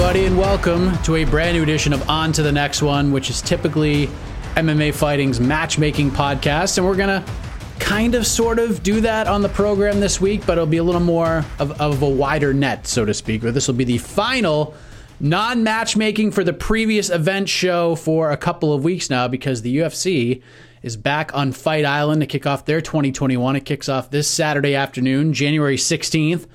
Everybody, and welcome to a brand new edition of On to the Next One, which is typically MMA Fighting's matchmaking podcast. And we're going to kind of sort of do that on the program this week, but it'll be a little more of, of a wider net, so to speak. But this will be the final non matchmaking for the previous event show for a couple of weeks now because the UFC is back on Fight Island to kick off their 2021. It kicks off this Saturday afternoon, January 16th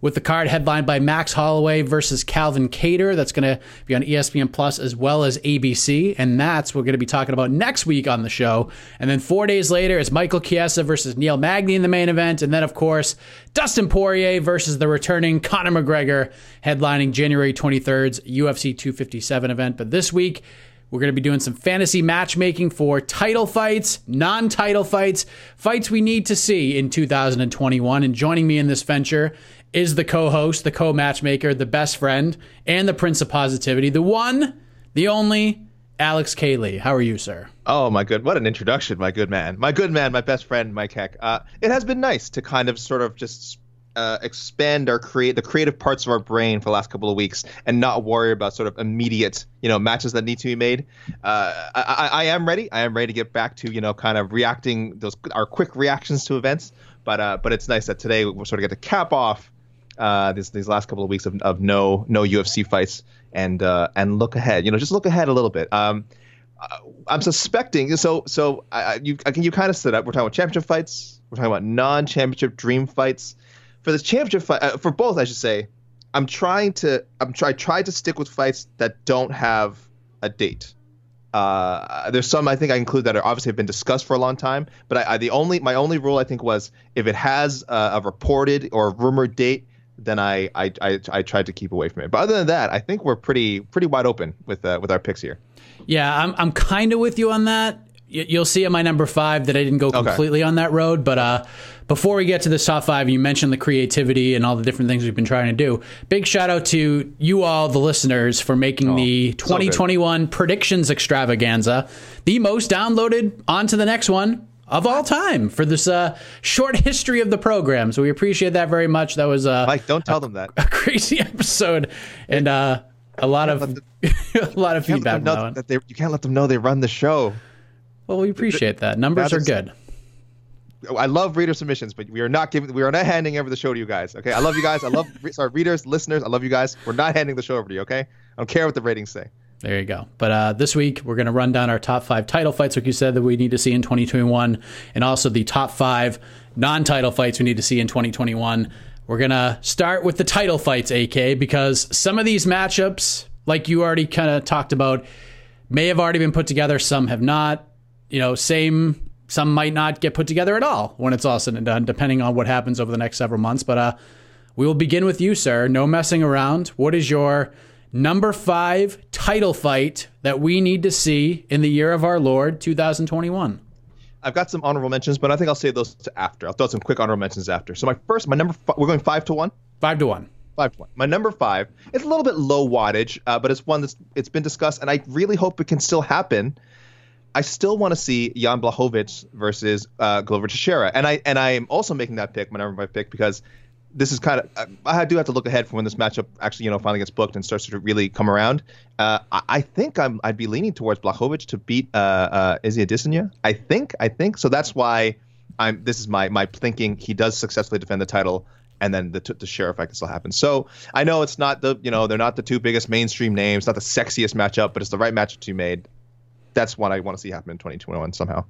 with the card headlined by Max Holloway versus Calvin Kattar. That's going to be on ESPN Plus as well as ABC. And that's what we're going to be talking about next week on the show. And then four days later, it's Michael Chiesa versus Neil Magny in the main event. And then, of course, Dustin Poirier versus the returning Conor McGregor, headlining January 23rd's UFC 257 event. But this week, we're going to be doing some fantasy matchmaking for title fights, non title fights, fights we need to see in 2021. And joining me in this venture is the co host, the co matchmaker, the best friend, and the prince of positivity, the one, the only, Alex K. Lee. How are you, sir? Oh, my good. What an introduction, my good man. My good man, my best friend, Mike Heck. Uh, it has been nice to kind of sort of just uh, expand our create the creative parts of our brain for the last couple of weeks and not worry about sort of immediate you know matches that need to be made. Uh, I, I, am ready. I am ready to get back to you know kind of reacting those our quick reactions to events. But uh, but it's nice that today we sort of get to cap off uh, these these last couple of weeks of, of no no UFC fights and uh, and look ahead. You know, just look ahead a little bit. Um, uh, I'm suspecting. So so I, you I you kind of set up. We're talking about championship fights. We're talking about non-championship dream fights. For the championship fight, uh, for both, I should say, I'm trying to I'm try try to stick with fights that don't have a date. Uh, there's some I think I include that are obviously have been discussed for a long time, but I, I the only my only rule I think was if it has a, a reported or rumored date, then I, I I I tried to keep away from it. But other than that, I think we're pretty pretty wide open with uh, with our picks here. Yeah, I'm I'm kind of with you on that. You'll see at my number five that I didn't go completely okay. on that road. But uh, before we get to the top five, you mentioned the creativity and all the different things we've been trying to do. Big shout out to you all, the listeners, for making oh, the 2021 so predictions extravaganza the most downloaded. On to the next one of all time for this uh, short history of the program. So we appreciate that very much. That was uh, Mike. Don't tell a, them that a crazy episode and uh, a lot of them, a lot of feedback. That, that they, you can't let them know they run the show. Well, we appreciate that. Numbers are good. I love reader submissions, but we are not giving, we are not handing over the show to you guys. Okay, I love you guys. I love sorry readers, listeners. I love you guys. We're not handing the show over to you. Okay, I don't care what the ratings say. There you go. But uh, this week, we're going to run down our top five title fights, like you said, that we need to see in 2021, and also the top five non title fights we need to see in 2021. We're going to start with the title fights, AK, because some of these matchups, like you already kind of talked about, may have already been put together, some have not. You know, same, some might not get put together at all when it's all said and done, depending on what happens over the next several months. But uh, we will begin with you, sir. No messing around. What is your number five title fight that we need to see in the year of our Lord 2021? I've got some honorable mentions, but I think I'll save those to after. I'll throw some quick honorable mentions after. So my first, my number, five, we're going five to one. Five to one. Five to one. My number five. It's a little bit low wattage, uh, but it's one that's it's been discussed, and I really hope it can still happen. I still want to see Jan Blachowicz versus uh, Glover Teixeira, and I and I am also making that pick, my number five pick, because this is kind of I do have to look ahead for when this matchup actually you know finally gets booked and starts to really come around. Uh, I, I, think I'm I'd be leaning towards Blachowicz to beat uh, uh, Izzy Adesanya. I think I think so. That's why I'm. This is my my thinking. He does successfully defend the title, and then the the fight can still happen. So I know it's not the you know they're not the two biggest mainstream names, not the sexiest matchup, but it's the right matchup to be made. That's what I want to see happen in 2021 somehow.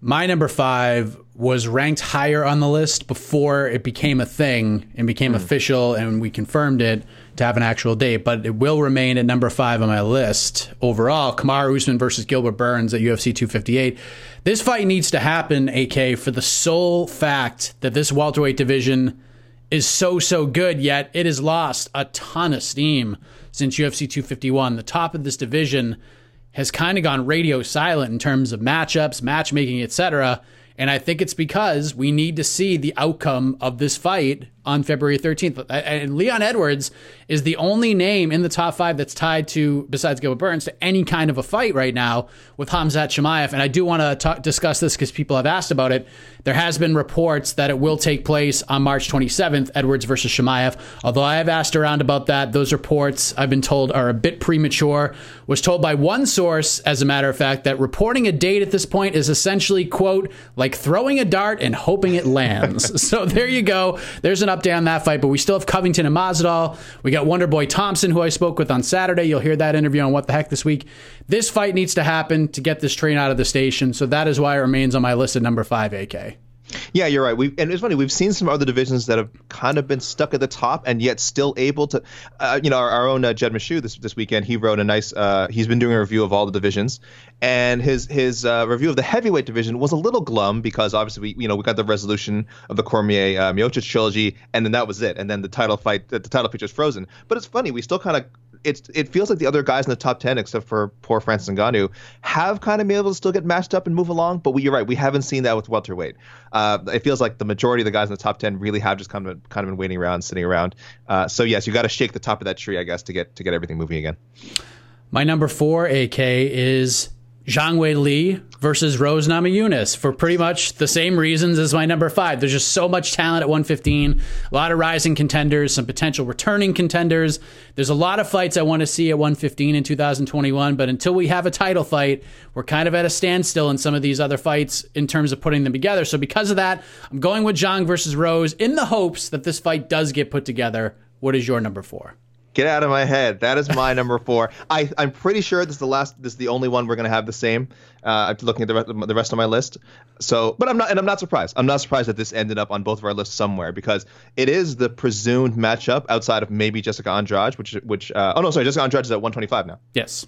My number five was ranked higher on the list before it became a thing and became mm. official, and we confirmed it to have an actual date. But it will remain at number five on my list overall. Kamaru Usman versus Gilbert Burns at UFC 258. This fight needs to happen, AK, for the sole fact that this welterweight division is so so good. Yet it has lost a ton of steam since UFC 251. The top of this division has kind of gone radio silent in terms of matchups, matchmaking, etc. And I think it's because we need to see the outcome of this fight on February 13th. And Leon Edwards is the only name in the top five that's tied to, besides Gilbert Burns, to any kind of a fight right now with Khamzat Chimaev. And I do want to discuss this because people have asked about it. There has been reports that it will take place on March 27th, Edwards versus Chimaev. Although I have asked around about that, those reports I've been told are a bit premature. Was told by one source, as a matter of fact, that reporting a date at this point is essentially, quote, like throwing a dart and hoping it lands. so there you go. There's an on that fight, but we still have Covington and Masvidal. We got Wonderboy Thompson, who I spoke with on Saturday. You'll hear that interview on What the Heck this week. This fight needs to happen to get this train out of the station, so that is why it remains on my list at number five, AK. Yeah, you're right. We and it's funny. We've seen some other divisions that have kind of been stuck at the top and yet still able to. Uh, you know, our, our own uh, Jed Meshew this this weekend. He wrote a nice. Uh, he's been doing a review of all the divisions, and his his uh, review of the heavyweight division was a little glum because obviously we you know we got the resolution of the Cormier uh, Miocic trilogy, and then that was it. And then the title fight, the, the title is frozen. But it's funny. We still kind of it's it feels like the other guys in the top ten, except for poor Francis Ngannou, have kind of been able to still get matched up and move along. But we, you're right, we haven't seen that with welterweight. Uh, it feels like the majority of the guys in the top ten really have just kind of kind of been waiting around, sitting around. Uh, so yes, you got to shake the top of that tree, I guess, to get to get everything moving again. My number four, AK, is Zhang Weili versus Rose Namajunas for pretty much the same reasons as my number five. There's just so much talent at 115, a lot of rising contenders, some potential returning contenders. There's a lot of fights I want to see at 115 in 2021, but until we have a title fight, we're kind of at a standstill in some of these other fights in terms of putting them together. So because of that, I'm going with Zhang versus Rose in the hopes that this fight does get put together. What is your number four? Get out of my head. That is my number four. I, I'm pretty sure this is the last. This is the only one we're gonna have the same. Uh, I'm looking at the rest, the rest of my list. So, but I'm not, and I'm not surprised. I'm not surprised that this ended up on both of our lists somewhere because it is the presumed matchup outside of maybe Jessica Andrade, which, which, uh, oh no, sorry, Jessica Andrade is at 125 now. Yes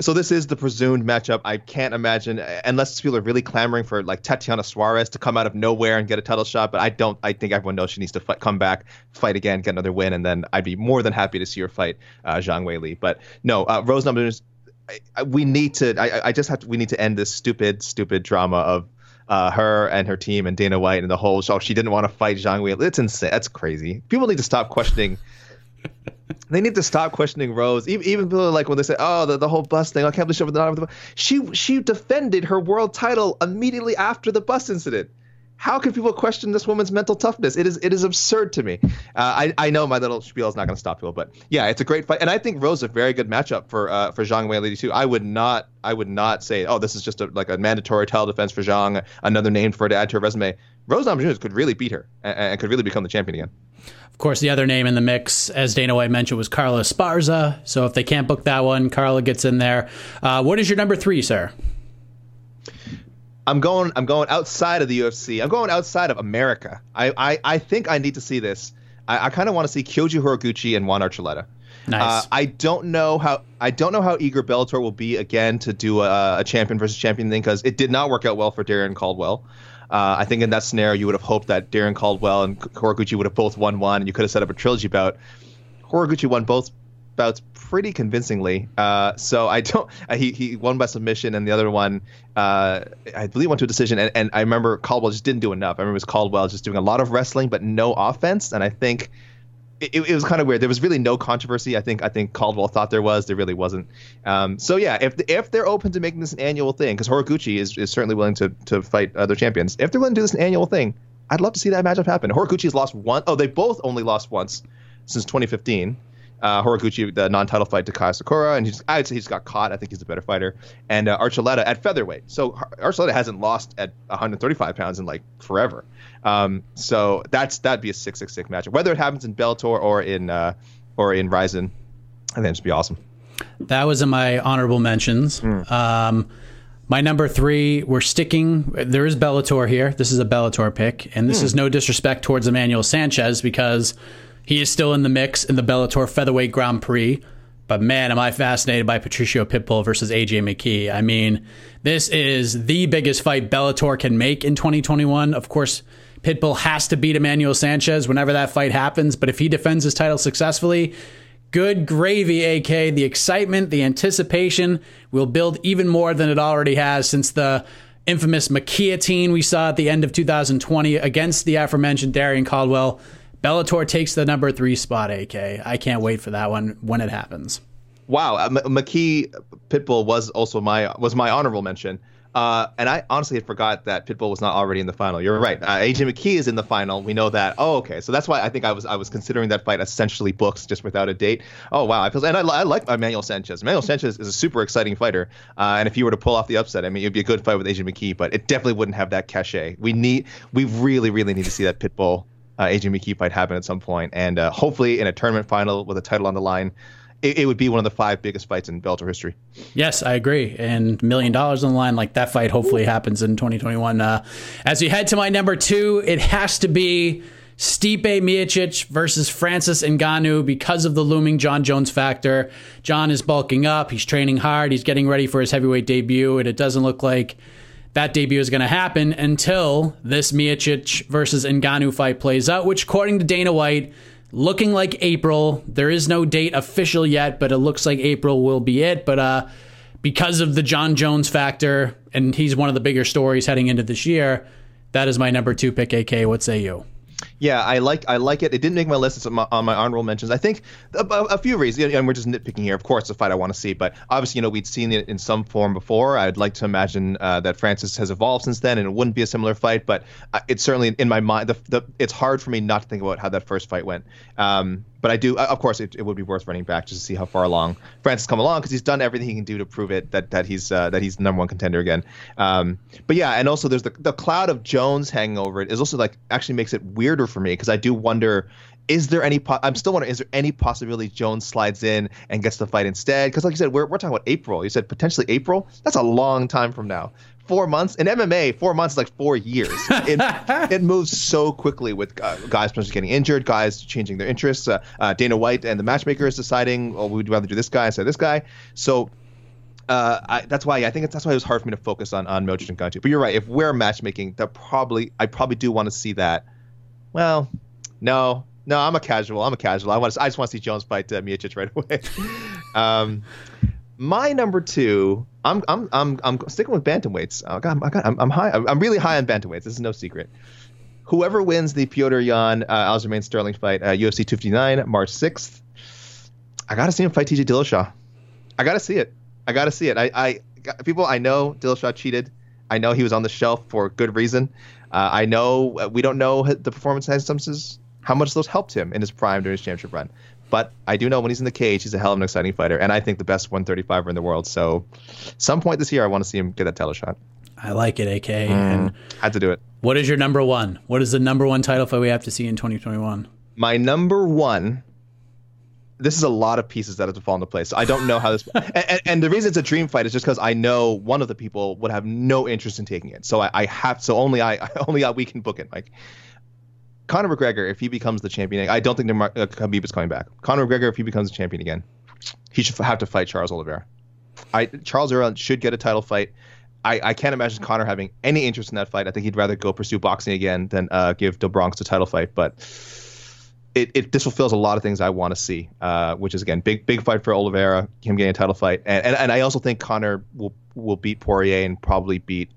so this is the presumed matchup. I can't imagine unless people are really clamoring for like Tatiana Suarez to come out of nowhere and get a title shot. But I don't. I think everyone knows she needs to fight, come back, fight again, get another win, and then I'd be more than happy to see her fight uh, Zhang Weili. But no, uh, Rose Namajunas. we need to. I, I just have to. We need to end this stupid, stupid drama of uh, her and her team and Dana White and the whole show. She didn't want to fight Zhang Wei. It's insane. That's crazy. People need to stop questioning they need to stop questioning Rose. Even, even like when they say, "Oh, the, the whole bus thing." I can't believe she the She she defended her world title immediately after the bus incident. How can people question this woman's mental toughness? It is it is absurd to me. Uh, I I know my little spiel is not going to stop people, but yeah, it's a great fight, and I think Rose is a very good matchup for uh, for Zhang Weili too. I would not I would not say oh this is just a, like a mandatory title defense for Zhang, another name for her to add to her resume. Rose Namajunas could really beat her and, and, could really become the champion again. Of course, the other name in the mix, as Dana White mentioned, was Carla Esparza. So if they can't book that one, Carla gets in there. Uh, what is your number three, sir? I'm going. I'm going outside of the UFC. I'm going outside of America. I I, I think I need to see this. I, I kind of want to see Kyoji Horiguchi and Juan Archuleta. Nice. Uh, I don't know how I don't know how eager Bellator will be again to do a, a champion versus champion thing because it did not work out well for Darrion Caldwell. Uh, I think in that scenario you would have hoped that Darrion Caldwell and Horiguchi would have both won one, and you could have set up a trilogy bout. Horiguchi won both bouts pretty convincingly. Uh, so I don't. Uh, he he won by submission, and the other one, uh, I believe, went to a decision. And, and I remember Caldwell just didn't do enough. I remember it was Caldwell just doing a lot of wrestling but no offense. And I think it, it, was kind of weird. There was really no controversy. I think I think Caldwell thought there was. There really wasn't. Um, so yeah, if if they're open to making this an annual thing, because Horiguchi is, is certainly willing to to fight other champions. If they're willing to do this an annual thing, I'd love to see that matchup happen. Horiguchi has lost one. Oh, they both only lost once since 2015 uh, Horiguchi, the non-title fight to Kai Asakura, and he's I'd say he's got caught. I think he's a better fighter. And uh, Archuleta at featherweight. So Archuleta hasn't lost at 135 pounds in like forever. Um, so that's that'd be a six six six matchup. Whether it happens in Bellator or in uh, or in Rizin, I think it'd be awesome. That was in my honorable mentions. Mm. Um, my number three, we're sticking. There is Bellator here. This is a Bellator pick, and this mm. is no disrespect towards Emmanuel Sanchez because he is still in the mix in the Bellator Featherweight Grand Prix. But man, am I fascinated by Patricio Pitbull versus AJ McKee. I mean, this is the biggest fight Bellator can make in 2021. Of course, Pitbull has to beat Emmanuel Sanchez whenever that fight happens. But if he defends his title successfully, good gravy, AK. The excitement, the anticipation will build even more than it already has since the infamous McKeotine we saw at the end of 2020 against the aforementioned Darrion Caldwell. Bellator takes the number three spot. AK. I can't wait for that one when it happens. Wow, uh, M- McKee Pitbull was also my was my honorable mention. Uh, and I honestly had forgot that Pitbull was not already in the final. You're right. Uh, AJ McKee is in the final. We know that. Oh, okay. So that's why I think I was I was considering that fight essentially books just without a date. Oh wow. I feel and I, I like Emmanuel Sanchez. Emmanuel Sanchez is a super exciting fighter. Uh, and if you were to pull off the upset, I mean, it'd be a good fight with AJ McKee, but it definitely wouldn't have that cachet. We need we really really need to see that Pitbull uh, AJ McKee fight happen at some point, and uh, hopefully in a tournament final with a title on the line. It, it, would be one of the five biggest fights in Bellator history. Yes, I agree. And million dollars on the line, like that fight, hopefully happens in 2021. Uh, as we head to my number two, it has to be Stipe Miocic versus Francis Ngannou because of the looming John Jones factor. John is bulking up. He's training hard. He's getting ready for his heavyweight debut, and it doesn't look like that debut is going to happen until this Miocic versus Ngannou fight plays out, which, according to Dana White, looking like April. There is no date official yet, but it looks like April will be it. But uh, because of the John Jones factor, and he's one of the bigger stories heading into this year, that is my number two pick. AK, what say you? Yeah, I like I like it. It didn't make my list. It's on my, on my honorable mentions. I think a, a few reasons, and we're just nitpicking here. Of course, a fight I want to see, but obviously, you know, we'd seen it in some form before. I'd like to imagine uh, that Francis has evolved since then, and it wouldn't be a similar fight. But uh, it's certainly in my mind. The, the, it's hard for me not to think about how that first fight went. Um, but I do, uh, of course, it, it, would be worth running back just to see how far along Francis come along because he's done everything he can do to prove it that that he's uh, that he's the number one contender again. Um, but yeah, and also there's the the cloud of Jones hanging over it is also like actually makes it weirder for me because I do wonder. Is there any? Po- I'm still wondering. Is there any possibility Jones slides in and gets the fight instead? Because, like you said, we're, we're talking about April. You said potentially April. That's a long time from now four months in MMA, four months is like four years. It, it moves so quickly with uh, guys potentially getting injured, guys changing their interests. Uh, uh, Dana White and the matchmaker is deciding, oh, we'd rather do this guy instead of this guy. So uh, I, that's why I think that's why it was hard for me to focus on on Miocic and Ngannou. But you're right. If we're matchmaking, that probably I probably do want to see that. Well, no, no, I'm a casual. I'm a casual. I want to, I just want to see Jones fight uh, Miocic right away. um, my number two, I'm I'm I'm I'm sticking with bantamweights. I got, I got, I'm, I'm high. I'm really high on bantamweights. This is no secret. Whoever wins the Petr Yan uh, Aljamain Sterling fight, uh, UFC 259, March 6th, I gotta see him fight TJ Dillashaw. I gotta see it. I gotta see it. I, I people I know Dillashaw cheated. I know he was on the shelf for good reason. Uh, I know uh, we don't know the performance substances, how much those helped him in his prime during his championship run. But I do know when he's in the cage, he's a hell of an exciting fighter, and I think the best 135er in the world. So, some point this year, I want to see him get that title shot. I like it, AK. Mm, and had to do it. What is your number one? What is the number one title fight we have to see in 2021? My number one. This is a lot of pieces that have to fall into place. So I don't know how this. and, and, the reason it's a dream fight is just because I know one of the people would have no interest in taking it. So I, I have. So only I only I, we can book it, Mike. Conor McGregor, if he becomes the champion, I don't think uh, Khabib is coming back. Conor McGregor, if he becomes the champion again, he should have to fight Charles Oliveira. I Charles Oliveira should get a title fight. I, I can't imagine Conor having any interest in that fight. I think he'd rather go pursue boxing again than uh, give Do Bronx the title fight. But it, it this fulfills a lot of things I want to see, uh, which is again big big fight for Oliveira, him getting a title fight, and and, and I also think Conor will will beat Poirier and probably beat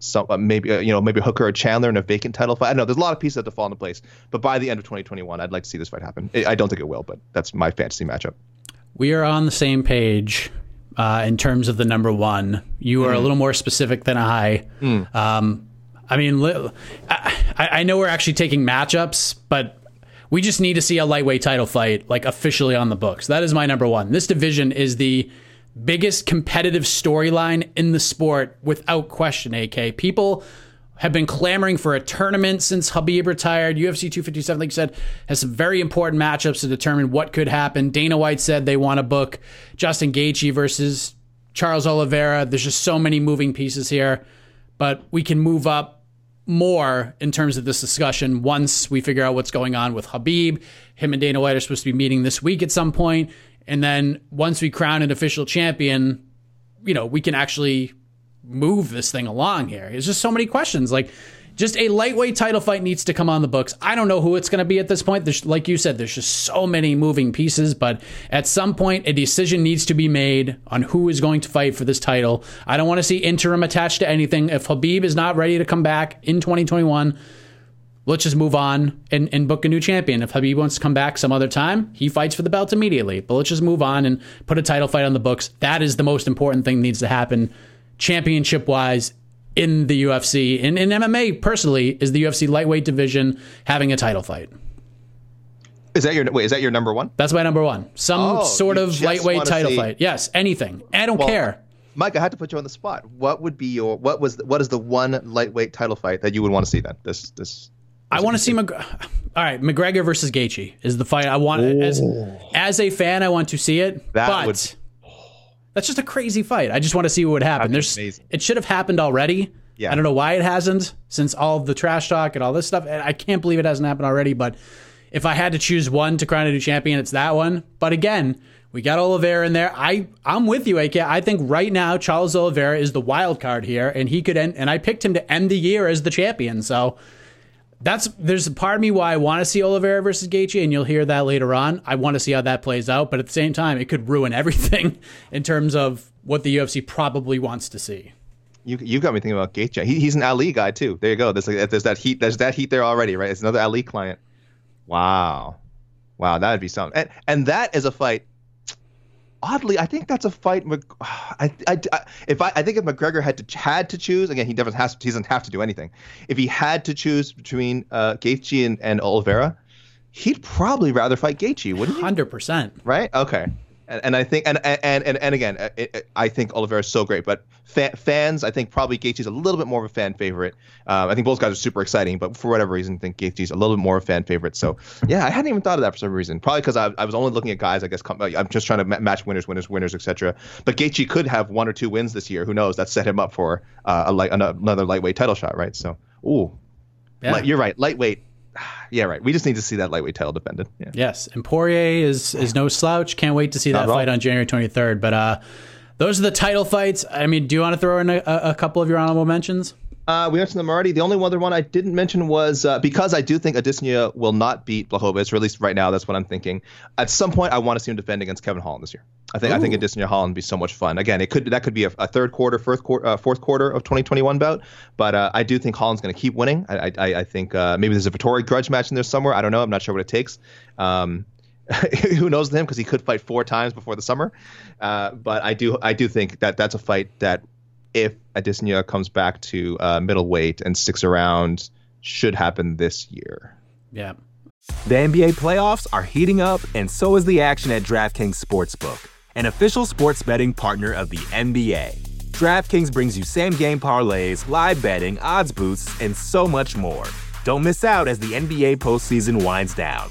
some uh, maybe uh, you know maybe Hooker or Chandler in a vacant title fight. I don't know. There's a lot of pieces that have to fall into place. But by the end of 2021, I'd like to see this fight happen. I don't think it will, but that's my fantasy matchup. We are on the same page uh, in terms of the number one. You are mm. a little more specific than I. Mm. Um, I mean, I, I know we're actually taking matchups, but we just need to see a lightweight title fight like officially on the books. That is my number one. This division is the biggest competitive storyline in the sport without question, AK. People have been clamoring for a tournament since Khabib retired. UFC 257, like you said, has some very important matchups to determine what could happen. Dana White said they want to book Justin Gaethje versus Charles Oliveira. There's just so many moving pieces here, but we can move up more in terms of this discussion once we figure out what's going on with Khabib. Him and Dana White are supposed to be meeting this week at some point. And then once we crown an official champion, you know, we can actually move this thing along here. It's just so many questions. Like, just a lightweight title fight needs to come on the books. I don't know who it's going to be at this point. There's, like you said, there's just so many moving pieces, but at some point, a decision needs to be made on who is going to fight for this title. I don't want to see interim attached to anything. If Khabib is not ready to come back in 2021, let's just move on and, and book a new champion. If Khabib wants to come back some other time, he fights for the belt immediately. But let's just move on and put a title fight on the books. That is the most important thing that needs to happen championship wise in the UFC. And in MMA, personally, is the UFC lightweight division having a title fight. Is that your wait? Is that your number one? That's my number one. Some oh, sort of lightweight title see... fight. Yes, anything. I don't well, care. Mike, I had to put you on the spot. What would be your what was what is the one lightweight title fight that you would want to see then? This this I want to see McGregor. All right, McGregor versus Gaethje is the fight I want. As, as a fan, I want to see it. That but would... that's just a crazy fight. I just want to see what would happen. There's, amazing. it should have happened already. Yeah. I don't know why it hasn't since all of the trash talk and all this stuff. I can't believe it hasn't happened already. But if I had to choose one to crown a new champion, it's that one. But again, we got Oliveira in there. I I'm with you, AK. I think right now Charles Oliveira is the wild card here, and he could end. And I picked him to end the year as the champion. So that's there's a part of me why I want to see Oliveira versus Gaethje, and you'll hear that later on. I want to see how that plays out, but at the same time, it could ruin everything in terms of what the UFC probably wants to see. You you got me thinking about Gaethje. He, he's an Ali guy too. There you go. There's like, there's that heat. There's that heat there already, right? It's another Ali client. Wow, wow, that'd be something. And and that is a fight oddly, I think that's a fight. I, I, I, if I, I think if McGregor had to had to choose again, he doesn't has he doesn't have to do anything. If he had to choose between uh, Gaethje and, and Oliveira, he'd probably rather fight Gaethje, wouldn't he? Hundred percent. Right. Okay and, and I think and and and, and again, it, it, I think Oliveira is so great, but fa- fans, I think probably Gaethje's a little bit more of a fan favorite. Um, I think both guys are super exciting, but for whatever reason, I think Gaethje's a little bit more of a fan favorite. So yeah, I hadn't even thought of that for some reason. Probably because I, I was only looking at guys, I guess. Come, I'm just trying to match winners, winners, winners, etc. But Gaethje could have one or two wins this year. Who knows? That set him up for uh, a light, another lightweight title shot, right? So, ooh, yeah. you're right. Lightweight yeah, right. We just need to see that lightweight title defended. Yeah. Yes, and Poirier is is no slouch. Can't wait to see that fight on January 23rd. But uh, those are the title fights. I mean, do you want to throw in a, a couple of your honorable mentions? Uh, we mentioned them already. The only other one I didn't mention was uh, because I do think Adesanya will not beat Blachowicz, or at least right now, that's what I'm thinking. At some point, I want to see him defend against Kevin Holland this year. I think Ooh. I think Adesanya Holland would be so much fun. Again, it could that could be a, a third quarter, fourth quarter, uh, fourth quarter of 2021 bout, but uh, I do think Holland's going to keep winning. I I, I think uh, maybe there's a Vettori grudge match in there somewhere. I don't know. I'm not sure what it takes. Um, who knows with him because he could fight four times before the summer. Uh, but I do I do think that that's a fight that if Adesanya comes back to uh, middleweight and sticks around, should happen this year. Yeah. The NBA playoffs are heating up, and so is the action at DraftKings Sportsbook, an official sports betting partner of the NBA. DraftKings brings you same game parlays, live betting, odds boosts, and so much more. Don't miss out as the NBA postseason winds down.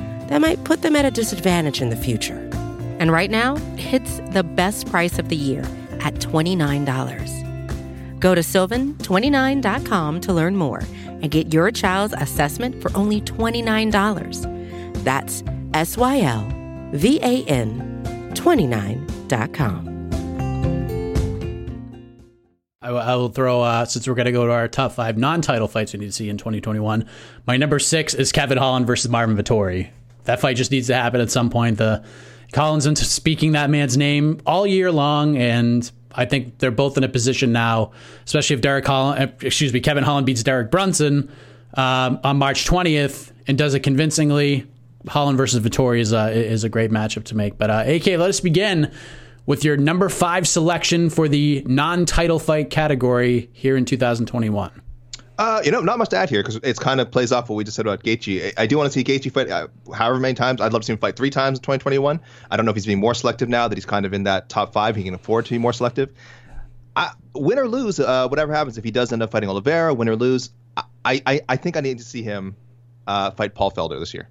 that might put them at a disadvantage in the future. And right now, it's the best price of the year at $29. Go to sylvan29.com to learn more and get your child's assessment for only $29. That's S Y L V A N 29.com. I, will throw, uh, since we're going to go to our top five non title fights we need to see in 2021, my number six is Kevin Holland versus Marvin Vettori. That fight just needs to happen at some point. The Collins into speaking that man's name all year long, and I think they're both in a position now, especially if Derek Holland, uh, excuse me, Kevin Holland beats Derek Brunson um, on March 20th and does it convincingly. Holland versus Vettori is a, is a great matchup to make. But uh, AK, let us begin with your number five selection for the non-title fight category here in 2021. Uh, you know, not much to add here because it's kind of plays off what we just said about Gaethje. I, I do want to see Gaethje fight uh, however many times. I'd love to see him fight three times in 2021. I don't know if he's being more selective now that he's kind of in that top five. He can afford to be more selective. I, win or lose, uh, whatever happens, if he does end up fighting Oliveira, win or lose, I, I, I think I need to see him uh, fight Paul Felder this year.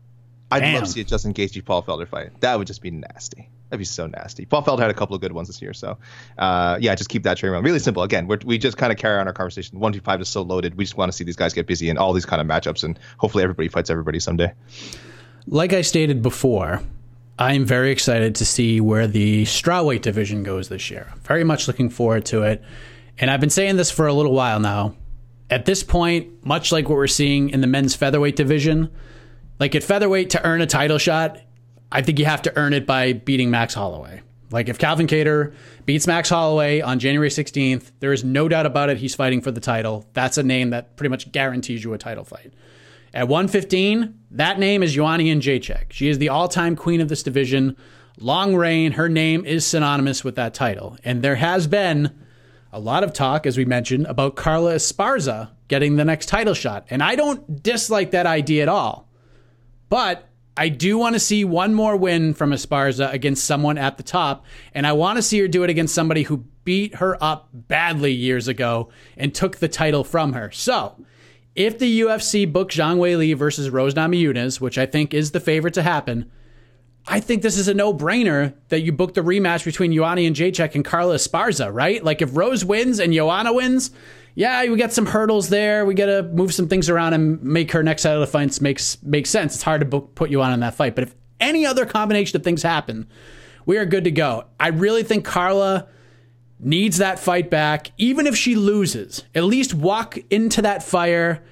I'd Damn. love to see a Justin Gaethje Paul Felder fight. That would just be nasty. That'd be so nasty. Paul Feld had a couple of good ones this year, so uh, yeah, just keep that train around. Really simple. Again, we just kind of carry on our conversation. One two five is so loaded. We just want to see these guys get busy in all these kind of matchups, and hopefully everybody fights everybody someday. Like I stated before, I'm very excited to see where the strawweight division goes this year. Very much looking forward to it, and I've been saying this for a little while now. At this point, much like what we're seeing in the men's featherweight division like at featherweight to earn a title shot, I think you have to earn it by beating Max Holloway. Like if Calvin Kattar beats Max Holloway on January 16th, there is no doubt about it he's fighting for the title. That's a name that pretty much guarantees you a title fight. At 115, that name is Joanna Jędrzejczyk. She is the all-time queen of this division. Long reign, her name is synonymous with that title. And there has been a lot of talk, as we mentioned, about Carla Esparza getting the next title shot. And I don't dislike that idea at all. But I do want to see one more win from Esparza against someone at the top, and I want to see her do it against somebody who beat her up badly years ago and took the title from her. So, if the UFC book Zhang Weili versus Rose Namajunas, which I think is the favorite to happen, I think this is a no-brainer that you book the rematch between Joanna Jędrzejczyk and Carla Esparza, right? Like if Rose wins and Joanna wins, yeah, we got some hurdles there. We got to move some things around and make her next set of the fights makes makes sense. It's hard to book, put you on in that fight, but if any other combination of things happen, we are good to go. I really think Carla needs that fight back, even if she loses. At least walk into that fire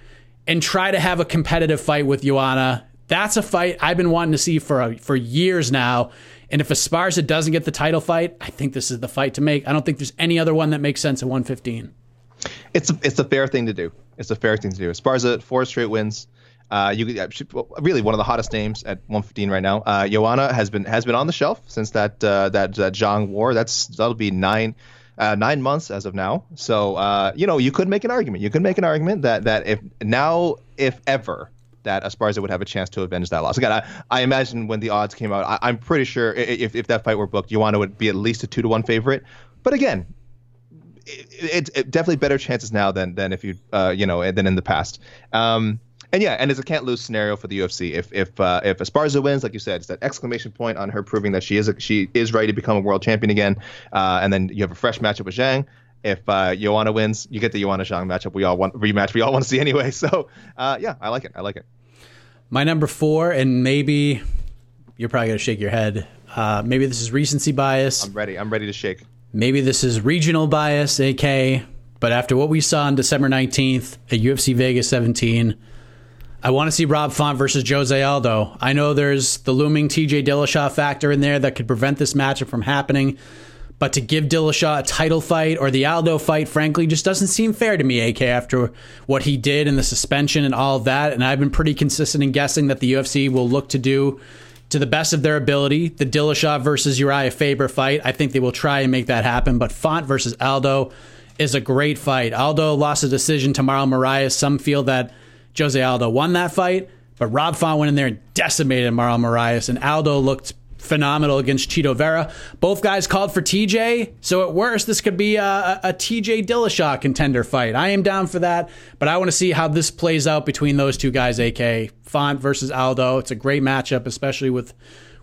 and try to have a competitive fight with Joanna. That's a fight I've been wanting to see for a, for years now. And if Esparza doesn't get the title fight, I think this is the fight to make. I don't think there's any other one that makes sense at 115. It's a, it's a fair thing to do. It's a fair thing to do. Esparza four straight wins. Uh, you really one of the hottest names at 115 right now. Uh, Joanna has been has been on the shelf since that uh, that that Zhang war. That's that'll be nine. Uh, nine months as of now. So uh, you know you could make an argument. You could make an argument that that if now if ever that Esparza would have a chance to avenge that loss. Again, I, I imagine when the odds came out, I, am pretty sure if, if that fight were booked, Joanna would be at least a two to one favorite. But again, it's it, it, definitely better chances now than than if you uh, you know than in the past. Um, and yeah, and it's a can't lose scenario for the UFC. If if uh, if Esparza wins, like you said, it's that exclamation point on her proving that she is a, she is ready to become a world champion again. Uh, and then you have a fresh matchup with Zhang if uh, Joanna wins, you get the Joanna Zhang matchup. We all want rematch. We all want to see anyway. So uh, yeah, I like it. I like it. My number four, and maybe you're probably gonna shake your head. Uh, maybe this is recency bias. I'm ready. I'm ready to shake. Maybe this is regional bias, AK. But after what we saw on December 19th at UFC Vegas 17, I want to see Rob Font versus Jose Aldo. I know there's the looming TJ Dillashaw factor in there that could prevent this matchup from happening. But to give Dillashaw a title fight or the Aldo fight, frankly, just doesn't seem fair to me, AK, after what he did and the suspension and all of that. And I've been pretty consistent in guessing that the UFC will look to do to the best of their ability the Dillashaw versus Urijah Faber fight. I think they will try and make that happen. But Font versus Aldo is a great fight. Aldo lost a decision to Marlon Moraes. Some feel that Jose Aldo won that fight. But Rob Font went in there and decimated Marlon Moraes, and Aldo looked phenomenal against Chito Vera. Both guys called for TJ, so at worst, this could be a, a, TJ Dillashaw contender fight. I am down for that, but I want to see how this plays out between those two guys, AK. Font versus Aldo. It's a great matchup, especially with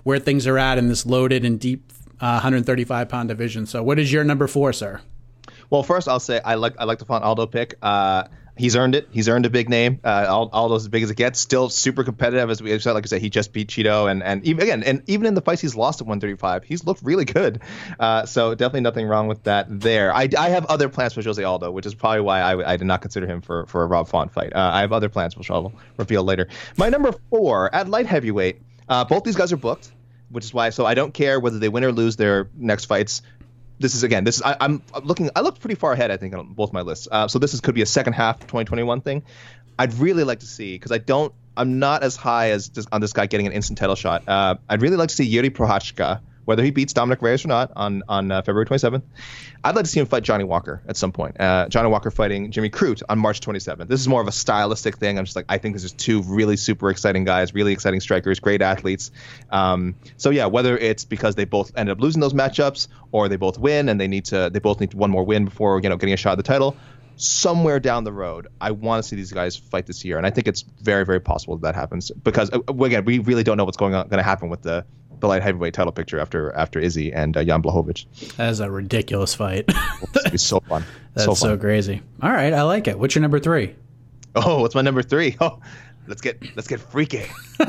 where things are at in this loaded and deep uh, 135 pound division. So, what is your number four, sir? Well, first I'll say I like I like the Font Aldo pick. Uh, he's earned it. He's earned a big name. Uh, all, all those as big as it gets. Still super competitive. As we said, like I said, he just beat Chito, and and even, again, and even in the fights he's lost at 135, he's looked really good. Uh, so definitely nothing wrong with that there. I, I have other plans for Jose Aldo, which is probably why I, I did not consider him for for a Rob Font fight. Uh, I have other plans, which I'll reveal later. My number four at light heavyweight. Uh, both these guys are booked which is why so I don't care whether they win or lose their next fights this is again this is I, am looking I looked pretty far ahead I think on both my lists. Uh, so this is could be a second half 2021 thing. I'd really like to see because I don't I'm not as high as this, on this guy getting an instant title shot. Uh, I'd really like to see Jiri Prochazka whether he beats Dominick Reyes or not on on uh, February 27th. I'd like to see him fight Johnny Walker at some point. Uh, Johnny Walker fighting Jimmy Crute on March 27th. This is more of a stylistic thing. I'm just like I think this is two really super exciting guys, really exciting strikers, great athletes. Um, so yeah, whether it's because they both ended up losing those matchups or they both win and they need to they both need one more win before you know getting a shot at the title somewhere down the road, I want to see these guys fight this year, and I think it's very, very possible that, that happens because uh, again, we really don't know what's going on going to happen with the the light heavyweight title picture after after Izzy and uh, Jan Blachowicz. That is a ridiculous fight. Be so fun. That's so, fun. so crazy. All right, I like it. What's your number three? Oh, what's my number three? Oh, let's get let's get freaky.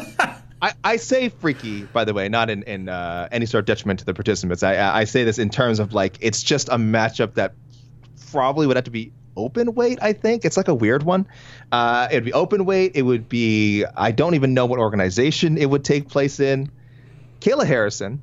I, I say freaky, by the way, not in, in uh, any sort of detriment to the participants. I, I say this in terms of like it's just a matchup that probably would have to be open weight. I think it's like a weird one. Uh, it'd be open weight. It would be I don't even know what organization it would take place in. Kayla Harrison,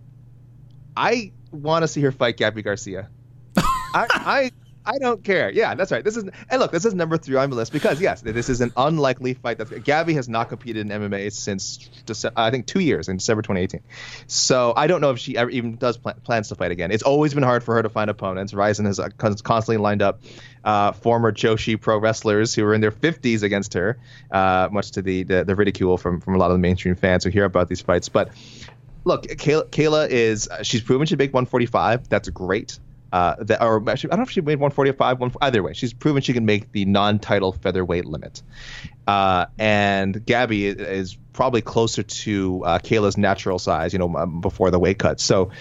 I want to see her fight Gabi Garcia. I, I I don't care. Yeah, that's right. This is and look, this is number three on the list because yes, this is an unlikely fight. That Gabi has not competed in MMA since December, I think two years in December 2018. So I don't know if she ever even does plan, plans to fight again. It's always been hard for her to find opponents. Rizin has uh, constantly lined up uh, former Joshi pro wrestlers who were in their 50s against her, uh, much to the, the, the ridicule from from a lot of the mainstream fans who hear about these fights. But look, Kayla, Kayla is uh, she's proven she make 145. That's great. Uh, that, or actually, I don't know if she made 145. One, either way, she's proven she can make the non-title featherweight limit. Uh, and Gabi is probably closer to uh, Kayla's natural size, you know, before the weight cut. So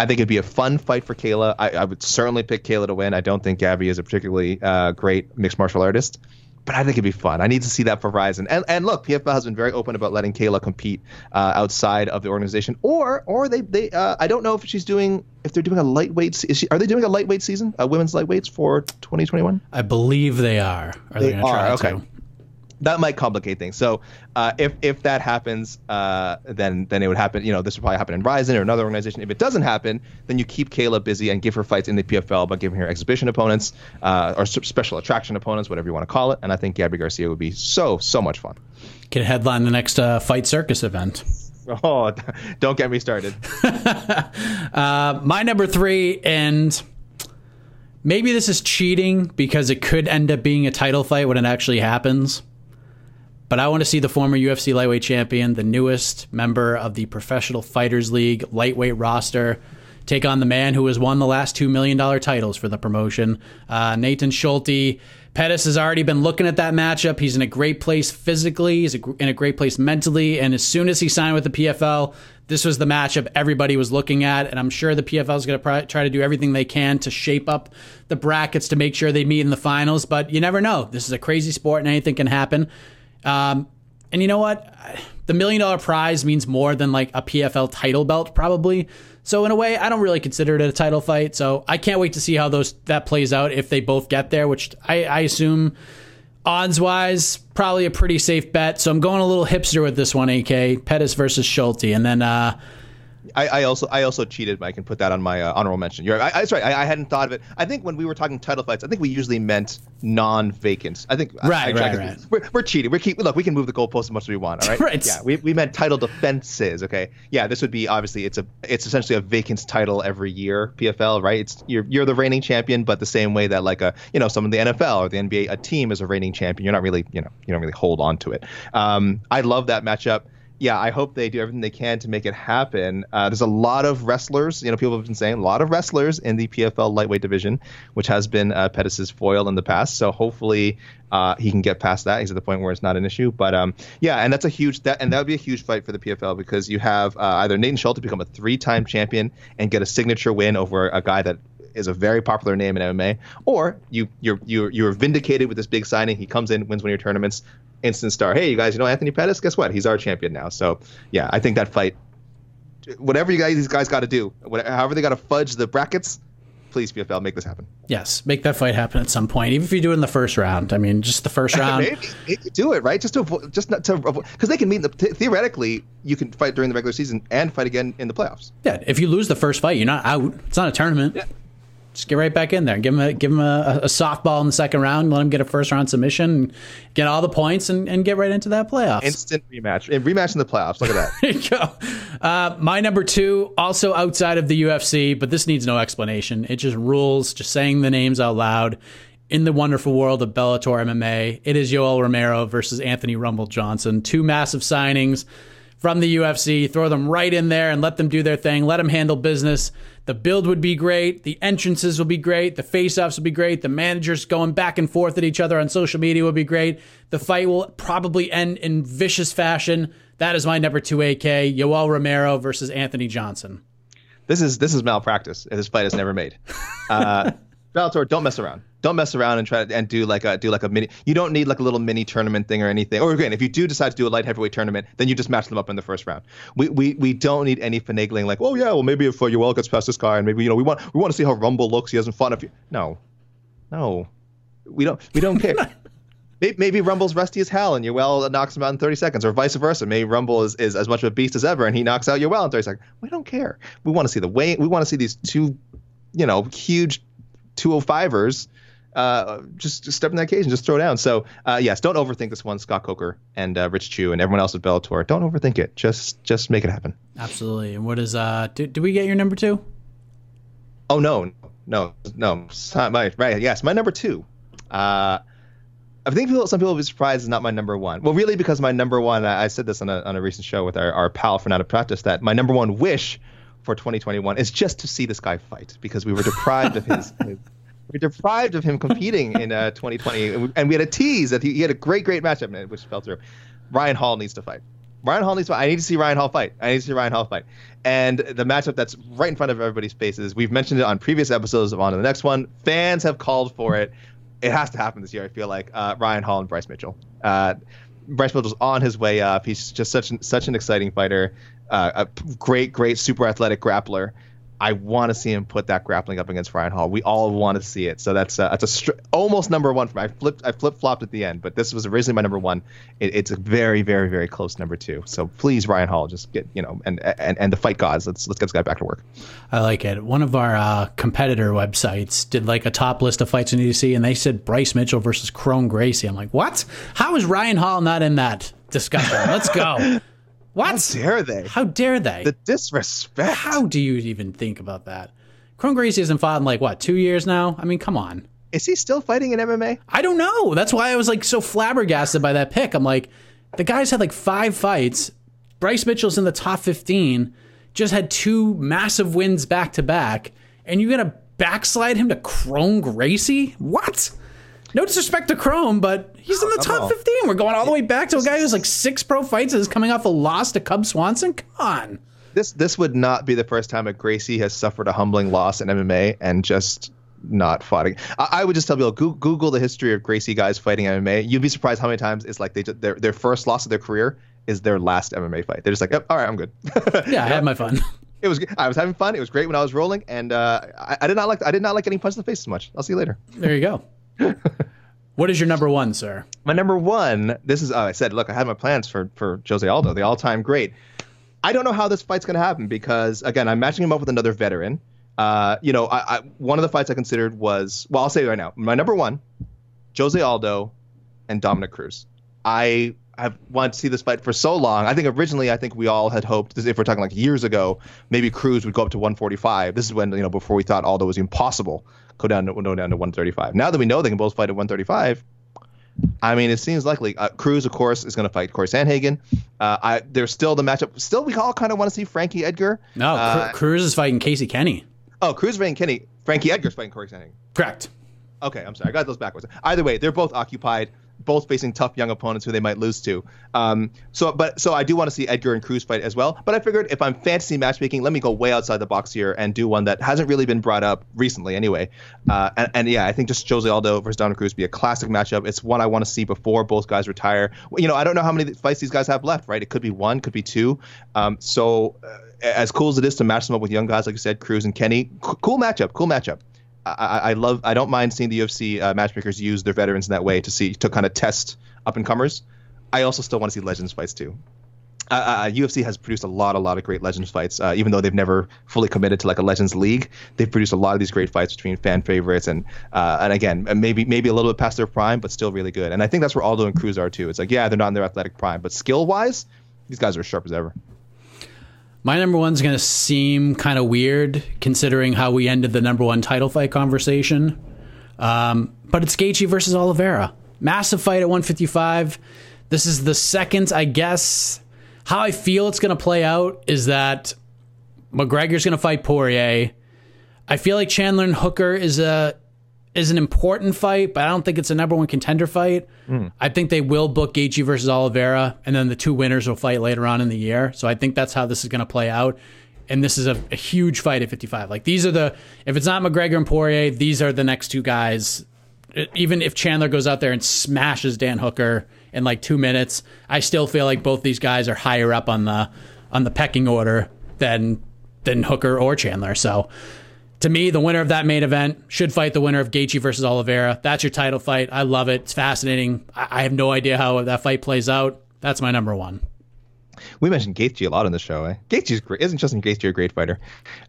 I think it'd be a fun fight for Kayla. I, I would certainly pick Kayla to win. I don't think Gabi is a particularly uh, great mixed martial artist but I think it'd be fun. I need to see that for Rizin. And and look, PFL has been very open about letting Kayla compete uh, outside of the organization, or or they they uh, I don't know if she's doing if they're doing a lightweight. Is she, are they doing a lightweight season? A women's lightweights for 2021? I believe they are. Are They they, are, okay. to? That might complicate things. So uh, if if that happens, uh, then then it would happen. You know, this would probably happen in Rizin or another organization. If it doesn't happen, then you keep Kayla busy and give her fights in the PFL by giving her exhibition opponents uh, or special attraction opponents, whatever you want to call it. And I think Gabi Garcia would be so so much fun. Can headline the next uh, Fight Circus event. Oh, don't get me started. Uh, my number three, and maybe this is cheating because it could end up being a title fight when it actually happens. But I want to see the former UFC lightweight champion, the newest member of the Professional Fighters League lightweight roster, take on the man who has won the last $2 million titles for the promotion, uh, Nathan Schulte. Pettis has already been looking at that matchup. He's in a great place physically, he's in a great place mentally. And as soon as he signed with the PFL, this was the matchup everybody was looking at. And I'm sure the PFL is going to try to do everything they can to shape up the brackets to make sure they meet in the finals. But you never know. This is a crazy sport and anything can happen. Um, and you know what? The million dollar prize means more than like a PFL title belt, probably. So in a way, I don't really consider it a title fight. So I can't wait to see how those that plays out if they both get there, which I, I assume odds wise probably a pretty safe bet. So I'm going a little hipster with this one, AK Pettis versus Schulte, and then uh, I, I also I also cheated, Mike, and put that on my uh, honorable mention. You're, I, that's right. I, I hadn't thought of it. I think when we were talking title fights, I think we usually meant non-vacant. I think Right, right, right. We're, we're cheating. We're keep look. We can move the goalposts as much as we want. All right. Right. Yeah. We, we meant title defenses. Okay. Yeah. This would be obviously it's a it's essentially a vacant title every year. PFL. Right. It's you're you're the reigning champion, but the same way that like a you know some of the NFL or the NBA, a team is a reigning champion. You're not really you know you don't really hold on to it. Um, I love that matchup yeah, I hope they do everything they can to make it happen. Uh, there's a lot of wrestlers, you know, people have been saying a lot of wrestlers in the PFL lightweight division, which has been uh, foil in the past. So hopefully uh, he can get past that. He's at the point where it's not an issue. But um, yeah, and that's a huge that and that would be a huge fight for the PFL because you have uh, either Nathan Schulte become a three-time champion and get a signature win over a guy that is a very popular name in MMA, or you you're you're you're vindicated with this big signing. He comes in, wins one of your tournaments, instant star. Hey, you guys, you know Anthony Pettis? Guess what? He's our champion now. So yeah, I think that fight, whatever you guys these guys got to do, whatever, however they got to fudge the brackets, please PFL make this happen. yes, make that fight happen at some point, even if you do it in the first round. I mean, just the first round. Maybe, maybe do it right, just to avoid, just not to because they can meet. The, theoretically, you can fight during the regular season and fight again in the playoffs. Yeah, if you lose the first fight, you're not out. It's not a tournament. Just get right back in there. Give him a give him a, a softball in the second round. Let him get a first round submission, get all the points, and, and get right into that playoffs. Instant rematch, and rematch in the playoffs. Look at that. There you go. Uh, my number two, also outside of the UFC, but this needs no explanation. It just rules. Just saying the names out loud. In the wonderful world of Bellator MMA, it is Yoel Romero versus Anthony Rumble Johnson. Two massive signings from the UFC. Throw them right in there and let them do their thing. Let them handle business. The build would be great. The entrances will be great. The face-offs will be great. The managers going back and forth at each other on social media will be great. The fight will probably end in vicious fashion. That is my number two AK, Yoel Romero versus Anthony Johnson. this is this is malpractice. This fight is never made. Uh, Bellator, don't mess around. Don't mess around and try to, and do like a do like a mini. You don't need like a little mini tournament thing or anything. Or again, if you do decide to do a light heavyweight tournament, then you just match them up in the first round. We we, we don't need any finagling like, oh yeah, well maybe if uh, Yoel gets past this guy and maybe you know we want we want to see how Rumble looks. He hasn't fought a few. No, no, we don't we don't care. Maybe, Rumble's rusty as hell and Yoel knocks him out in 30 seconds, or vice versa. Maybe Rumble is, is as much of a beast as ever and he knocks out Yoel in 30 seconds. We don't care. We want to see the weight. We want to see these two, you know, huge 205ers uh, just, just step in that cage and just throw down. So, uh, yes, don't overthink this one, Scott Coker and uh, Rich Chou and everyone else at Bellator. Don't overthink it. Just just make it happen. Absolutely. And what is uh? Do, do we get your number two? Oh no, no, no. My right. Yes, my number two. Uh, I think people, some people will be surprised it's not my number one. Well, really, because my number one, I, I said this on a, on a recent show with our, our pal Fernanda Prates, that my number one wish for 2021 is just to see this guy fight because we were deprived of his. his were deprived of him competing in uh, 2020, and we, and we had a tease that he, he had a great, great matchup, it, which fell through. Ryan Hall needs to fight. Ryan Hall needs to fight. I need to see Ryan Hall fight. I need to see Ryan Hall fight. And the matchup that's right in front of everybody's faces, we've mentioned it on previous episodes of On to the Next One. Fans have called for it. It has to happen this year, I feel like. Uh, Ryan Hall and Bryce Mitchell. Uh, Bryce Mitchell's on his way up. He's just such an, such an exciting fighter, uh, a great, great, super athletic grappler. I want to see him put that grappling up against Ryan Hall. We all want to see it. So that's uh, that's a str- almost number one for me. I flipped I flip flopped at the end, but this was originally my number one. It, it's a very very very close number two. So please Ryan Hall, just get you know and and, and the fight gods. Let's let's get this guy back to work. I like it. One of our uh, competitor websites did like a top list of fights in EDC, and they said Bryce Mitchell versus Kron Gracie. I'm like, what? How is Ryan Hall not in that discussion? Let's go. What? How dare they? How dare they? The disrespect. How do you even think about that? Kron Gracie hasn't fought in like what two years now? I mean, come on. Is he still fighting in MMA? I don't know. That's why I was like so flabbergasted by that pick. I'm like, the guy's had like five fights. Bryce Mitchell's in the top 15, just had two massive wins back to back, and you're gonna backslide him to Kron Gracie? What? No disrespect to Kron, but he's in the top 15. We're going all the way back to a guy who's like six pro fights and is coming off a loss to Cub Swanson. Come on. This this would not be the first time a Gracie has suffered a humbling loss in MMA and just not fought. I, I would just tell people go, Google the history of Gracie guys fighting MMA. You'd be surprised how many times it's like they just, their their first loss of their career is their last MMA fight. They're just like, yep, all right, I'm good. Yeah, I had my fun. It was I was having fun. It was great when I was rolling, and uh, I, I did not like I did not like getting punched in the face as much. I'll see you later. There you go. What is your number one, sir? My number one. This is. Uh, I said, look, I had my plans for for Jose Aldo, the all-time great. I don't know how this fight's going to happen because again, I'm matching him up with another veteran. Uh, you know, I, I, one of the fights I considered was well, I'll say right now. My number one, Jose Aldo, and Dominick Cruz. I have wanted to see this fight for so long. I think originally, I think we all had hoped, if we're talking like years ago, maybe Cruz would go up to 145. This is when you know before we thought Aldo was impossible, go down to go down to 135. Now that we know they can both fight at 135, I mean, it seems likely. Uh, Cruz, of course, is going to fight Corey Sandhagen. Uh, I, there's still the matchup. Still, we all kind of want to see Frankie Edgar. No, Uh, Cruz is fighting Casey Kenny. oh, Cruz is fighting Kenny. Frankie Edgar's fighting Corey Sandhagen. Correct. Okay, I'm sorry. I got those backwards. Either way, they're both occupied, both facing tough young opponents who they might lose to. Um, so, but so I do want to see Edgar and Cruz fight as well. But I figured if I'm fantasy matchmaking, let me go way outside the box here and do one that hasn't really been brought up recently, anyway. Uh, and, and yeah, I think just Jose Aldo versus Dominick Cruz be a classic matchup. It's one I want to see before both guys retire. You know, I don't know how many fights these guys have left, right? It could be one, could be two. Um, so, uh, as cool as it is to match them up with young guys like you said, Cruz and Kenny, c- cool matchup, cool matchup. I, I love. I don't mind seeing the UFC uh, matchmakers use their veterans in that way to see to kind of test up and comers. I also still want to see legends fights too. Uh, uh, UFC has produced a lot, a lot of great legends fights. Uh, even though they've never fully committed to like a legends league, they've produced a lot of these great fights between fan favorites and uh, and again maybe maybe a little bit past their prime, but still really good. And I think that's where Aldo and Cruz are too. It's like yeah, they're not in their athletic prime, but skill wise, these guys are sharp as ever. My number one's going to seem kind of weird considering how we ended the number one title fight conversation. Um, but it's Gaethje versus Oliveira. Massive fight at 155. This is the second, I guess. How I feel it's going to play out is that McGregor's going to fight Poirier. I feel like Chandler and Hooker is a is an important fight, but I don't think it's a number one contender fight. Hmm. I think they will book Gaethje versus Oliveira, and then the two winners will fight later on in the year. So I think that's how this is going to play out. And this is a, a huge fight at 55. Like these are the if it's not McGregor and Poirier, these are the next two guys. Even if Chandler goes out there and smashes Dan Hooker in like two minutes, I still feel like both these guys are higher up on the on the pecking order than than Hooker or Chandler. So to me, the winner of that main event should fight the winner of Gaethje versus Oliveira. That's your title fight. I love it. It's fascinating. I, have no idea how that fight plays out. That's my number one. We mentioned Gaethje a lot on the show. Eh? Gaethje's great. Isn't Justin Gaethje a great fighter?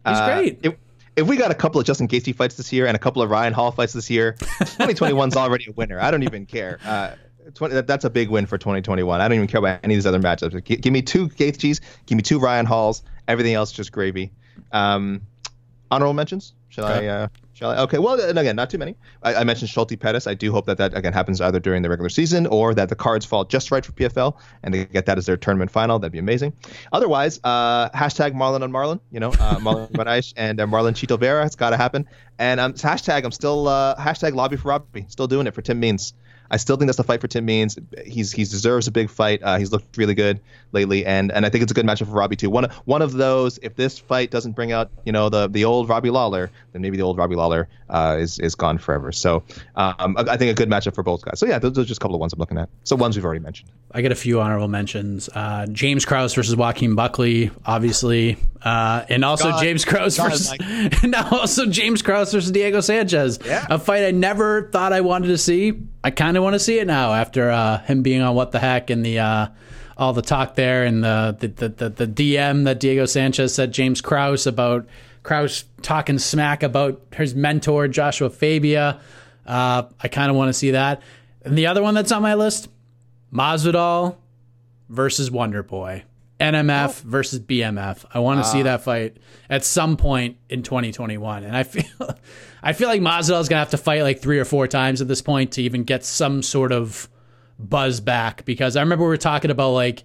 He's Uh, great. If, if we got a couple of Justin Gaethje fights this year and a couple of Ryan Hall fights this year, 2021's already a winner. I don't even care. Uh, 20, that, that's a big win for 2021. I don't even care about any of these other matchups. G- give me two Gaethjes, give me two Ryan Halls. Everything else just gravy. Um, honorable mentions? Shall I? Uh, shall I? Okay. Well, and again, not too many. I, I mentioned Schulte Pettis. I do hope that that again happens either during the regular season or that the cards fall just right for PFL and they get that as their tournament final. That'd be amazing. Otherwise, uh, hashtag Marlon on Marlon. You know, uh, Marlon Moraes and uh, Marlon Chito Vera. It's got to happen. And um, hashtag I'm still uh, hashtag lobby for Robbie. Still doing it for Tim Means. I still think that's the fight for Tim Means. He's he deserves a big fight. Uh, he's looked really good lately, and and I think it's a good matchup for Robbie too. One one of those. If this fight doesn't bring out you know the the old Robbie Lawler, then maybe the old Robbie Lawler uh, is is gone forever. So um, I, I think a good matchup for both guys. So yeah, those are just a couple of ones I'm looking at. So ones we've already mentioned. I get a few honorable mentions. Uh, James Krause versus Joaquin Buckley, obviously, uh, and also God, James Krause God, versus and also James Krause versus Diego Sanchez. Yeah. A fight I never thought I wanted to see. I kind of want to see it now after uh, him being on What the Heck and the uh, all the talk there and the the, the the the DM that Diego Sanchez said James Krause about Krause talking smack about his mentor Joshua Fabia. Uh, I kind of want to see that. And the other one that's on my list, Masvidal versus Wonder Boy. NMF oh. versus BMF. I want to uh. see ah. that fight at some point in 2021. And I feel I feel like Masvidal is going to have to fight like 3 or 4 times at this point to even get some sort of buzz back because I remember we were talking about like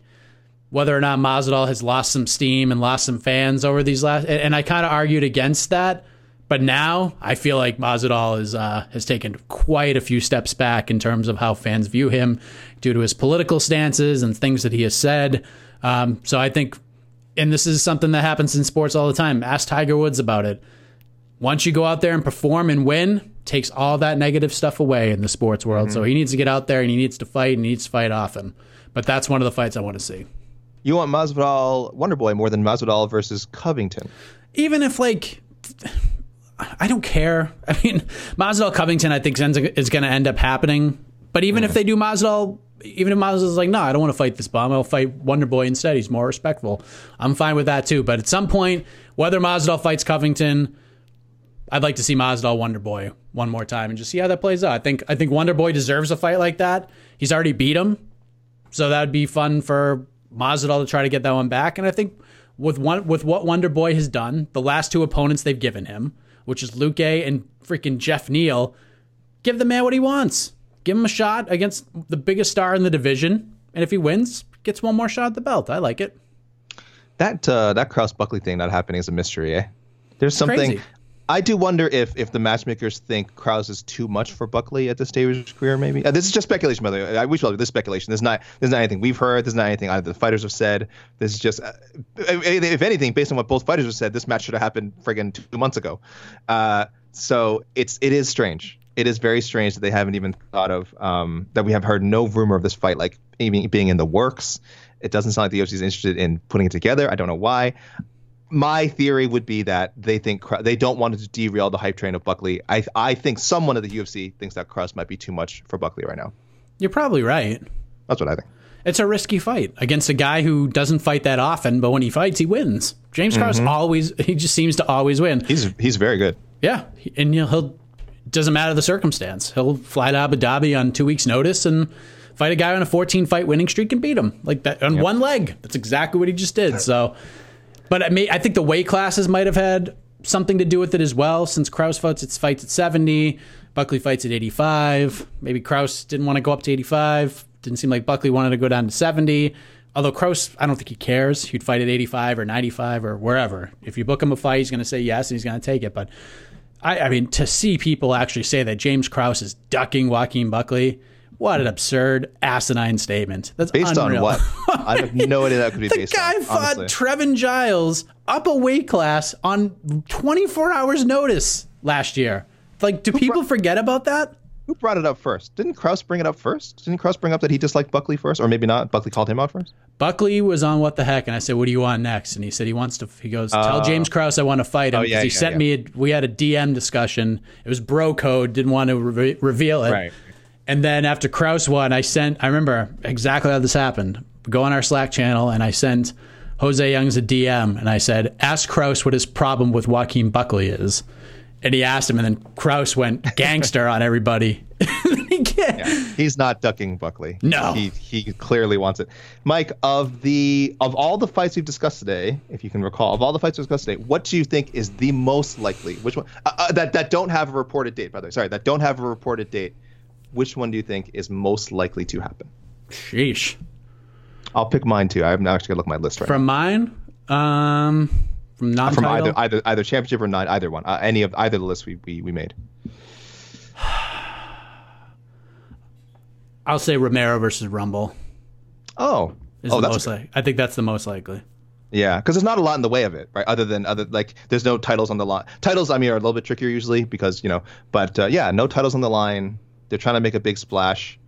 whether or not Masvidal has lost some steam and lost some fans over these last and I kind of argued against that. But now I feel like Masvidal is uh, has taken quite a few steps back in terms of how fans view him due to his political stances and things that he has said. Um, so I think, and this is something that happens in sports all the time. Ask Tiger Woods about it. Once you go out there and perform and win, takes all that negative stuff away in the sports world. Mm-hmm. So he needs to get out there and he needs to fight and he needs to fight often. But that's one of the fights I want to see. You want Masvidal Wonderboy more than Masvidal versus Covington? Even if like I don't care. I mean, Masvidal Covington, I think is going to end up happening. But even mm. if they do Masvidal, even if Masvidal's like, no, I don't want to fight this bomb. I'll fight Wonder Boy instead. He's more respectful. I'm fine with that too. But at some point, whether Masvidal fights Covington, I'd like to see Masvidal Wonder Boy one more time and just see how that plays out. I think I think Wonder Boy deserves a fight like that. He's already beat him, so that would be fun for Masvidal to try to get that one back. And I think with one with what Wonder Boy has done, the last two opponents they've given him which is Luque and freaking Geoff Neal. Give the man what he wants. Give him a shot against the biggest star in the division, and if he wins, gets one more shot at the belt. I like it. That uh, that Krause Buckley thing not happening is a mystery. Eh? There's something. I do wonder if if the matchmakers think Krause is too much for Buckley at this stage of his career. Maybe uh, this is just speculation, by the way. I wish this is speculation. There's not there's not anything we've heard. There's not anything either the fighters have said. This is just, uh, if anything, based on what both fighters have said, this match should have happened friggin' two months ago. Uh, so it's it is strange. It is very strange that they haven't even thought of um, that we have heard no rumor of this fight like even being in the works. It doesn't sound like the UFC is interested in putting it together. I don't know why my theory would be that they think they don't want to derail the hype train of Buckley. I I think someone at the UFC thinks that Krause might be too much for Buckley right now. You're probably right. That's what I think. It's a risky fight against a guy who doesn't fight that often, but when he fights, he wins. James mm-hmm. Krause always he just seems to always win. He's he's very good. Yeah, and you know, he'll doesn't matter the circumstance. He'll fly to Abu Dhabi on two weeks' notice and fight a guy on a 14 fight winning streak and beat him like that on yep. one leg. That's exactly what he just did. So. But I, I think the weight classes might have had something to do with it as well, since Krause fights, its fights at 70, Buckley fights at 85. Maybe Krause didn't want to go up to 85. Didn't seem like Buckley wanted to go down to 70. Although Krause, I don't think he cares. He'd fight at 85 or 95 or wherever. If you book him a fight, he's going to say yes and he's going to take it. But I, I mean, to see people actually say that James Krause is ducking Joaquin Buckley what an absurd, asinine statement. That's based unreal. on what? I have no idea that could be the based on. The guy fought Trevin Giles up a weight class on 24 hours notice last year. Like, do Who people brought, forget about that? Who brought it up first? Didn't Krause bring it up first? Didn't Krause bring up that he disliked Buckley first, or maybe not? Buckley called him out first. Buckley was on what the heck, and I said, "What do you want next?" And he said he wants to. He goes, "Tell uh, James Krause I want to fight him." Oh, yeah, he yeah, sent yeah. me. A, we had a DM discussion. It was bro code. Didn't want to re- reveal it. Right. And then after Krause won, I sent, I remember exactly how this happened. Go on our Slack channel, and I sent Jose Youngs a DM, and I said, Ask Krause what his problem with Joaquin Buckley is. And he asked him, and then Krause went gangster on everybody. he yeah, he's not ducking Buckley. No, he he clearly wants it. Mike, of the of all the fights we've discussed today, if you can recall, of all the fights we've discussed today, what do you think is the most likely? Which one uh, uh, that that don't have a reported date? By the way, sorry, that don't have a reported date which one do you think is most likely to happen? Sheesh. I'll pick mine too. I'm not actually gonna look at my list right from now. mine. Um, from non from either either either championship or not either one. Uh, any of either the list we we, we made. I'll say Romero versus Rumble. Oh, Is oh, the that's most like, I think that's the most likely. yeah, because there's not a lot in the way of it, right? Other than other like, there's no titles on the line. Titles, I mean, are a little bit trickier usually because you know, but uh, yeah, no titles on the line. They're trying to make a big splash.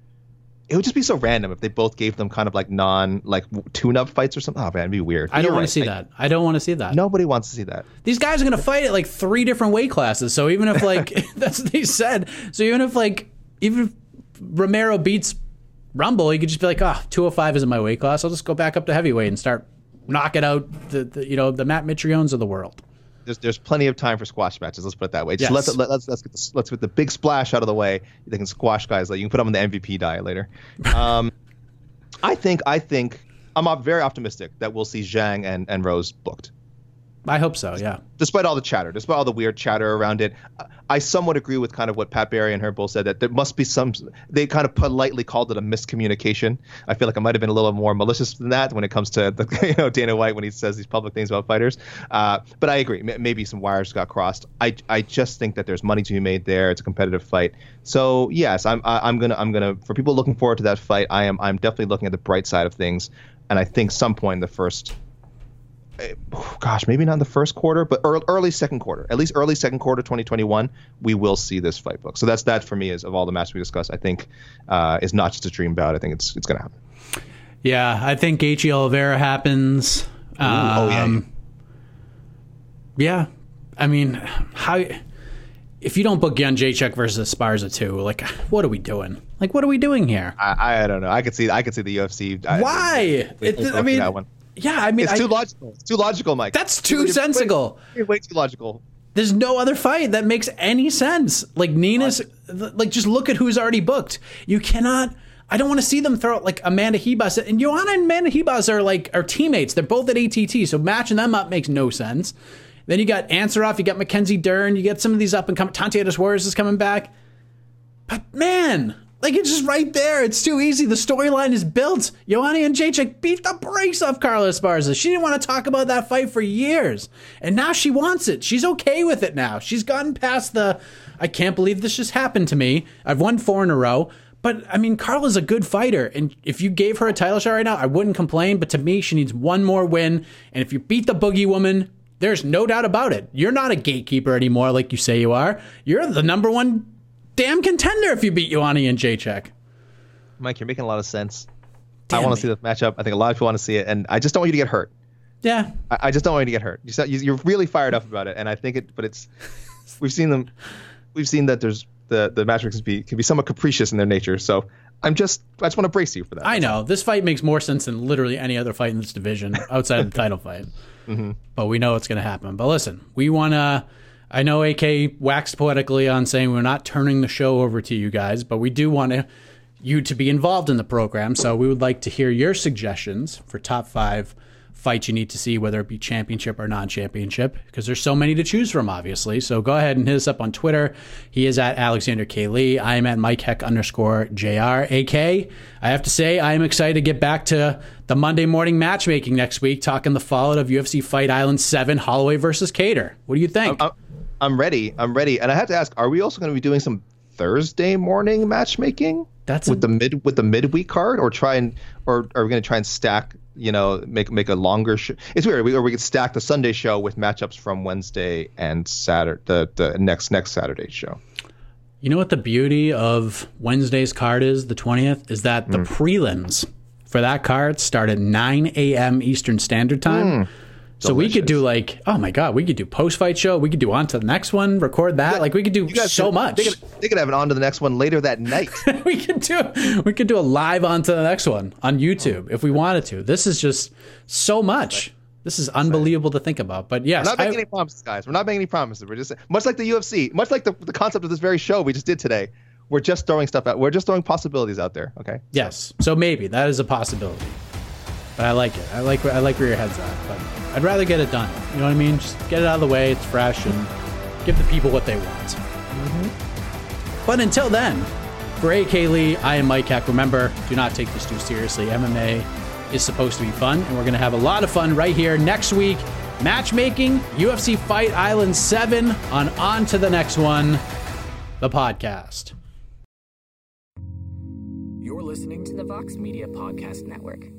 It would just be so random if they both gave them kind of like non like tune-up fights or something. Oh man, it'd be weird. I don't want right. to see I- that. I don't want to see that. Nobody wants to see that. These guys are going to fight at like three different weight classes. So even if like that's what they said. So even if like even if Romero beats Rumble, you could just be like, ah, 205 isn't my weight class. I'll just go back up to heavyweight and start knocking out the, the you know the Matt Mitriones of the world. There's, there's plenty of time for squash matches. Let's put it that way. Just Yes. let's, let, let's let's get the, let's get the big splash out of the way. They can squash guys. Like you can put them on the MVP diet later. Um, I think I think I'm very optimistic that we'll see Zhang and, and Rose booked. I hope so. Yeah. despite all the chatter, despite all the weird chatter around it, I somewhat agree with kind of what Pat Barry and her said that there must be some. They kind of politely called it a miscommunication. I feel like it might have been a little more malicious than that when it comes to the, you know Dana White when he says these public things about fighters. Uh, but I agree, M- maybe some wires got crossed. I I just think that there's money to be made there. It's a competitive fight. So yes, I'm I, I'm gonna I'm gonna for people looking forward to that fight. I am I'm definitely looking at the bright side of things, and I think some point in the first gosh, maybe not in the first quarter, but early, early second quarter, at least early second quarter 2021, we will see this fight book. So that's that for me is of all the matches we discussed. I think uh, is not just a dream bout. I think it's it's gonna happen. Yeah. I think Gaethje Oliveira happens. oh, yeah. Um, Yeah. I mean, how if you don't book Jędrzejczyk versus Esparza too, like what are we doing? Like what are we doing here? I, I don't know. I could see I could see the UFC. Why? they It- I mean, that one. Yeah. I mean, it's I- too logical. It's too logical, Mike. that's too way- sensical. You're way too logical. There's no other fight that makes any sense. Like Nina's, like just look at who's already booked. You cannot. I don't want to see them throw out like Amanda Ribas and Joanna and Amanda Ribas are like are teammates. They're both at ATT, so matching them up makes no sense. Then you got Ansaroff, you got Mackenzie Dern, you get some of these up and coming. Tatiana Suarez is coming back, but man, like it's just right there. It's too easy. The storyline is built. Joanna Jędrzejczyk beat the brakes off Carla Esparza. She didn't want to talk about that fight for years, and now she wants it. She's okay with it now. She's gotten past the. I can't believe this just happened to me. I've won four in a row. But I mean, Carla's a good fighter, and if you gave her a title shot right now, I wouldn't complain. But to me, she needs one more win, and if you beat the Boogie Woman, there's no doubt about it. You're not a gatekeeper anymore, like you say you are. You're the number one damn contender if you beat Joanna Jędrzejczyk. Mike, you're making a lot of sense. I want to see this matchup. I think a lot of people want to see it, and I just don't want you to get hurt. Yeah, I, I just don't want you to get hurt. You You're really fired up about it, and I think it. But it's we've seen them. We've seen that there's the the matchmakers can be can be somewhat capricious in their nature. So I'm just I just want to brace you for that. I know this fight makes more sense than literally any other fight in this division outside of the title fight. Mm-hmm. But we know it's going to happen. But listen, we want to. I know AK waxed poetically on saying we're not turning the show over to you guys, but we do want to you to be involved in the program. So we would like to hear your suggestions for top five fights you need to see, whether it be championship or non-championship, because there's so many to choose from, obviously. So go ahead and hit us up on Twitter. He is at Alexander K. Lee. I am at Mike Heck underscore JR. AK, I have to say, I am excited to get back to the Monday morning matchmaking next week, talking the fallout of UFC Fight Island 7, Holloway versus Kattar. What do you think? I'm, I'm ready. I'm ready. And I have to ask: Are we also going to be doing some Thursday morning matchmaking? That's with a- the mid with the midweek card, or try and or are we going to try and stack? You know, make make a longer. show. it's weird. We, or we could stack the Sunday show with matchups from Wednesday and Saturday. The the next next Saturday show. You know what the beauty of Wednesday's card is, the 20th, is that the hmm. prelims for that card start at 9 a.m. Eastern Standard Time. Hmm. So we could do like, oh my God, we could do post fight show. We could do on to the next one, record that. like we could do so could- much. They could, they could have it on to the next one later that night. we could do we could do a live on to the next one on YouTube if we wanted to. This is just so much. This is unbelievable to think about. But yes, We're not making I- any promises, guys. We're not making any promises. We're just much like the UFC, much like the, the concept of this very show we just did today. We're just throwing stuff out. We're just throwing possibilities out there. Okay. Yes. So maybe that is a possibility. But I like it. I like I like where your head's at. But I'd rather get it done. You know what I mean? Just get it out of the way. It's fresh and give the people what they want. Mm-hmm. But until then, for AK Lee, I am Mike Heck. Remember, do not take this too seriously. MMA is supposed to be fun, and we're going to have a lot of fun right here next week. Matchmaking, UFC Fight Island 7 on On to the Next One, the podcast. You're listening to the Vox Media Podcast Network.